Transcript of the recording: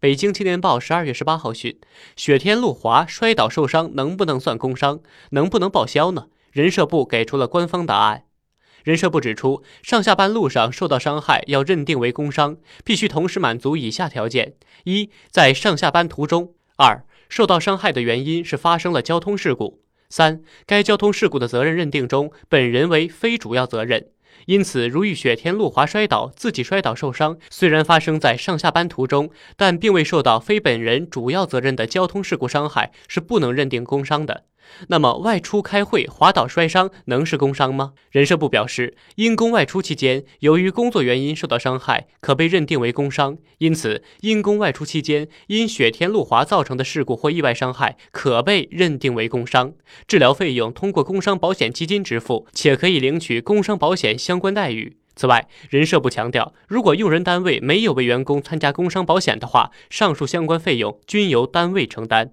北京青年报十二月十八号讯，雪天路滑摔倒受伤能不能算工伤？能不能报销呢？人社部给出了官方答案。人社部指出，上下班路上受到伤害要认定为工伤，必须同时满足以下条件：一，在上下班途中；二，受到伤害的原因是发生了交通事故；三，该交通事故的责任认定中，本人为非主要责任。因此，如遇雪天路滑摔倒，自己摔倒受伤，虽然发生在上下班途中，但并未受到非本人主要责任的交通事故伤害，是不能认定工伤的。那么，外出开会滑倒摔伤能是工伤吗？人社部表示，因公外出期间由于工作原因受到伤害，可被认定为工伤。因此，因公外出期间因雪天路滑造成的事故或意外伤害，可被认定为工伤。治疗费用通过工伤保险基金支付，且可以领取工伤保险相关待遇。此外，人社部强调，如果用人单位没有为员工参加工伤保险的话，上述相关费用均由单位承担。